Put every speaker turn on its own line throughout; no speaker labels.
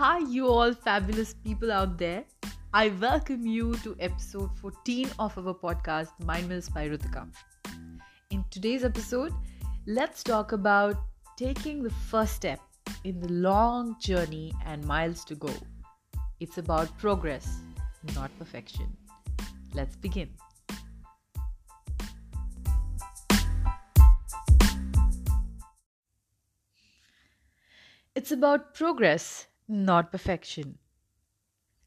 Hi, you all fabulous people out there. I welcome you to episode 14 of our podcast, Mind Mills by Rutika. In today's episode, let's talk about taking the first step in the long journey and miles to go. It's about progress, not perfection. Let's begin. It's about progress, not perfection.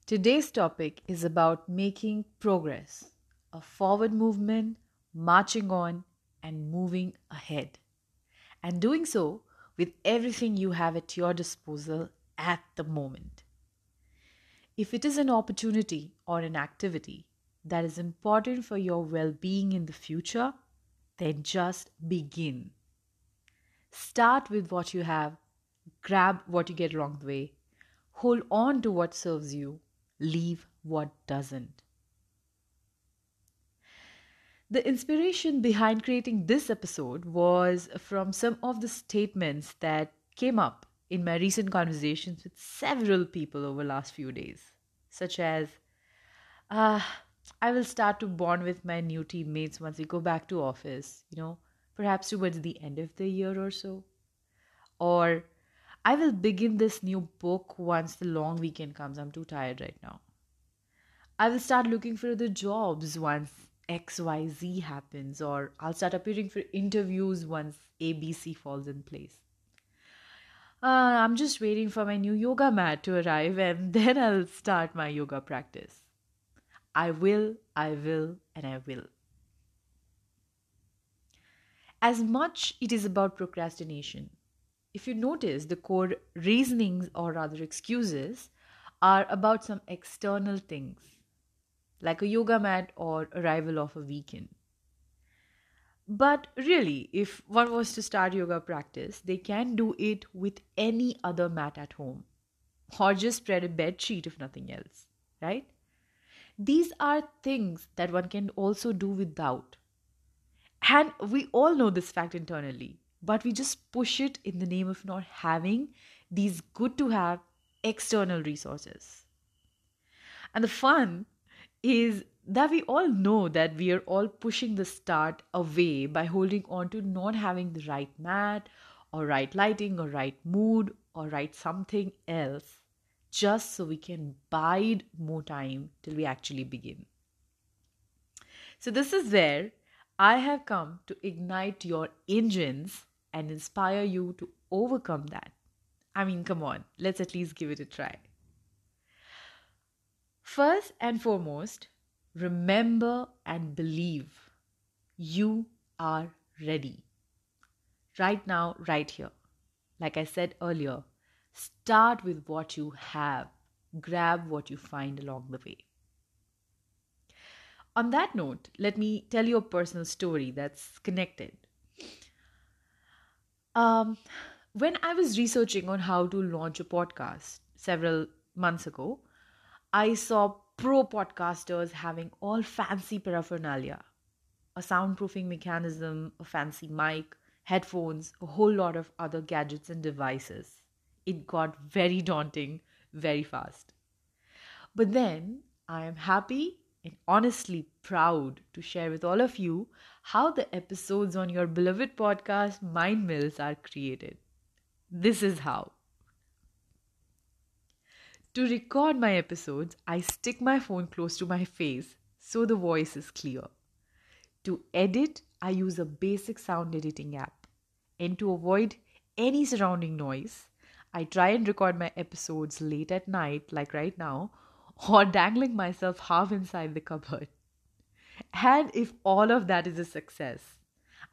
Today's topic is about making progress, a forward movement, marching on, and moving ahead. And doing so with everything you have at your disposal at the moment. If it is an opportunity or an activity that is important for your well being in the future, then just begin. Start with what you have grab what you get along the way, hold on to what serves you, leave what doesn't. The inspiration behind creating this episode was from some of the statements that came up in my recent conversations with several people over the last few days, such as, uh, I will start to bond with my new teammates once we go back to office, you know, perhaps towards the end of the year or so. Or I will begin this new book once the long weekend comes. I'm too tired right now. I will start looking for other jobs once XYZ happens, or I'll start appearing for interviews once ABC falls in place. Uh, I'm just waiting for my new yoga mat to arrive and then I'll start my yoga practice. I will, I will, and I will. As much it is about procrastination, if you notice, the core reasonings or rather excuses are about some external things, like a yoga mat or arrival of a weekend. But really, if one was to start yoga practice, they can do it with any other mat at home or just spread a bed sheet if nothing else, right? These are things that one can also do without. And we all know this fact internally but we just push it in the name of not having these good to have external resources. And the fun is that we all know that we are all pushing the start away by holding on to not having the right mat or right lighting or right mood or right something else just so we can bide more time till we actually begin. So, this is where I have come to ignite your engines and inspire you to overcome that. I mean, come on, let's at least give it a try. First and foremost, remember and believe you are ready. Right now, right here. Like I said earlier, start with what you have, grab what you find along the way. On that note, let me tell you a personal story that's connected. Um, when I was researching on how to launch a podcast several months ago, I saw pro podcasters having all fancy paraphernalia a soundproofing mechanism, a fancy mic, headphones, a whole lot of other gadgets and devices. It got very daunting very fast. But then I am happy and honestly proud to share with all of you how the episodes on your beloved podcast Mind Mills are created. This is how. To record my episodes, I stick my phone close to my face so the voice is clear. To edit, I use a basic sound editing app. And to avoid any surrounding noise, I try and record my episodes late at night, like right now, or dangling myself half inside the cupboard. And if all of that is a success,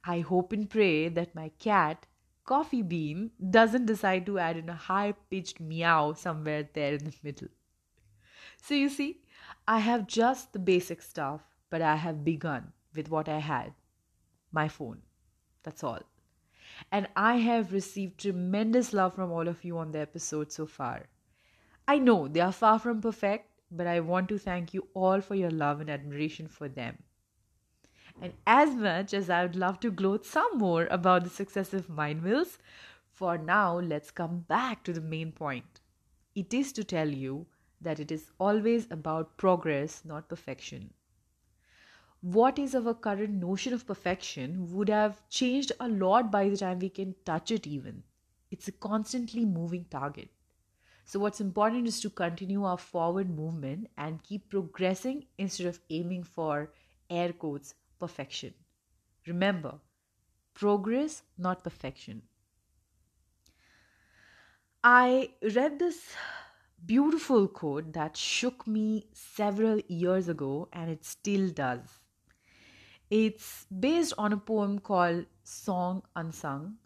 I hope and pray that my cat, Coffee Bean, doesn't decide to add in a high pitched meow somewhere there in the middle. So you see, I have just the basic stuff, but I have begun with what I had my phone. That's all. And I have received tremendous love from all of you on the episode so far. I know they are far from perfect, but I want to thank you all for your love and admiration for them. And as much as I would love to gloat some more about the successive Mind Mills, for now, let's come back to the main point. it is to tell you that it is always about progress, not perfection. What is our current notion of perfection would have changed a lot by the time we can touch it, even. It's a constantly moving target. So, what's important is to continue our forward movement and keep progressing instead of aiming for air quotes perfection. Remember, progress, not perfection. I read this beautiful quote that shook me several years ago and it still does. It's based on a poem called Song Unsung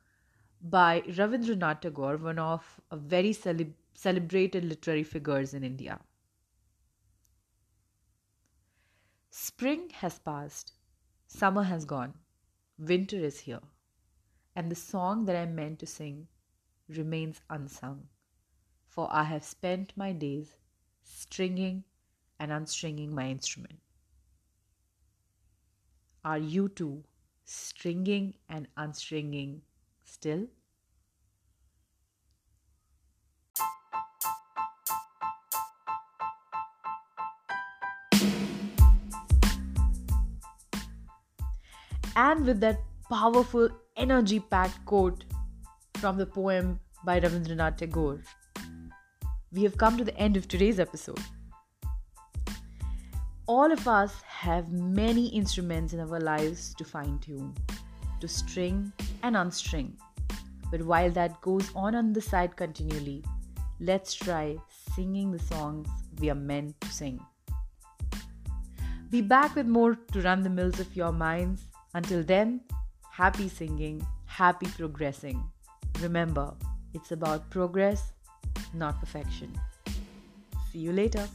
by Ravindranath Tagore, one of a very cele- celebrated literary figures in India. Spring has passed, summer has gone, winter is here, and the song that I meant to sing remains unsung, for I have spent my days stringing and unstringing my instrument. Are you too stringing and unstringing still? And with that powerful, energy packed quote from the poem by Ravindranath Tagore, we have come to the end of today's episode. All of us have many instruments in our lives to fine tune, to string and unstring. But while that goes on on the side continually, let's try singing the songs we are meant to sing. Be back with more to run the mills of your minds. Until then, happy singing, happy progressing. Remember, it's about progress, not perfection. See you later.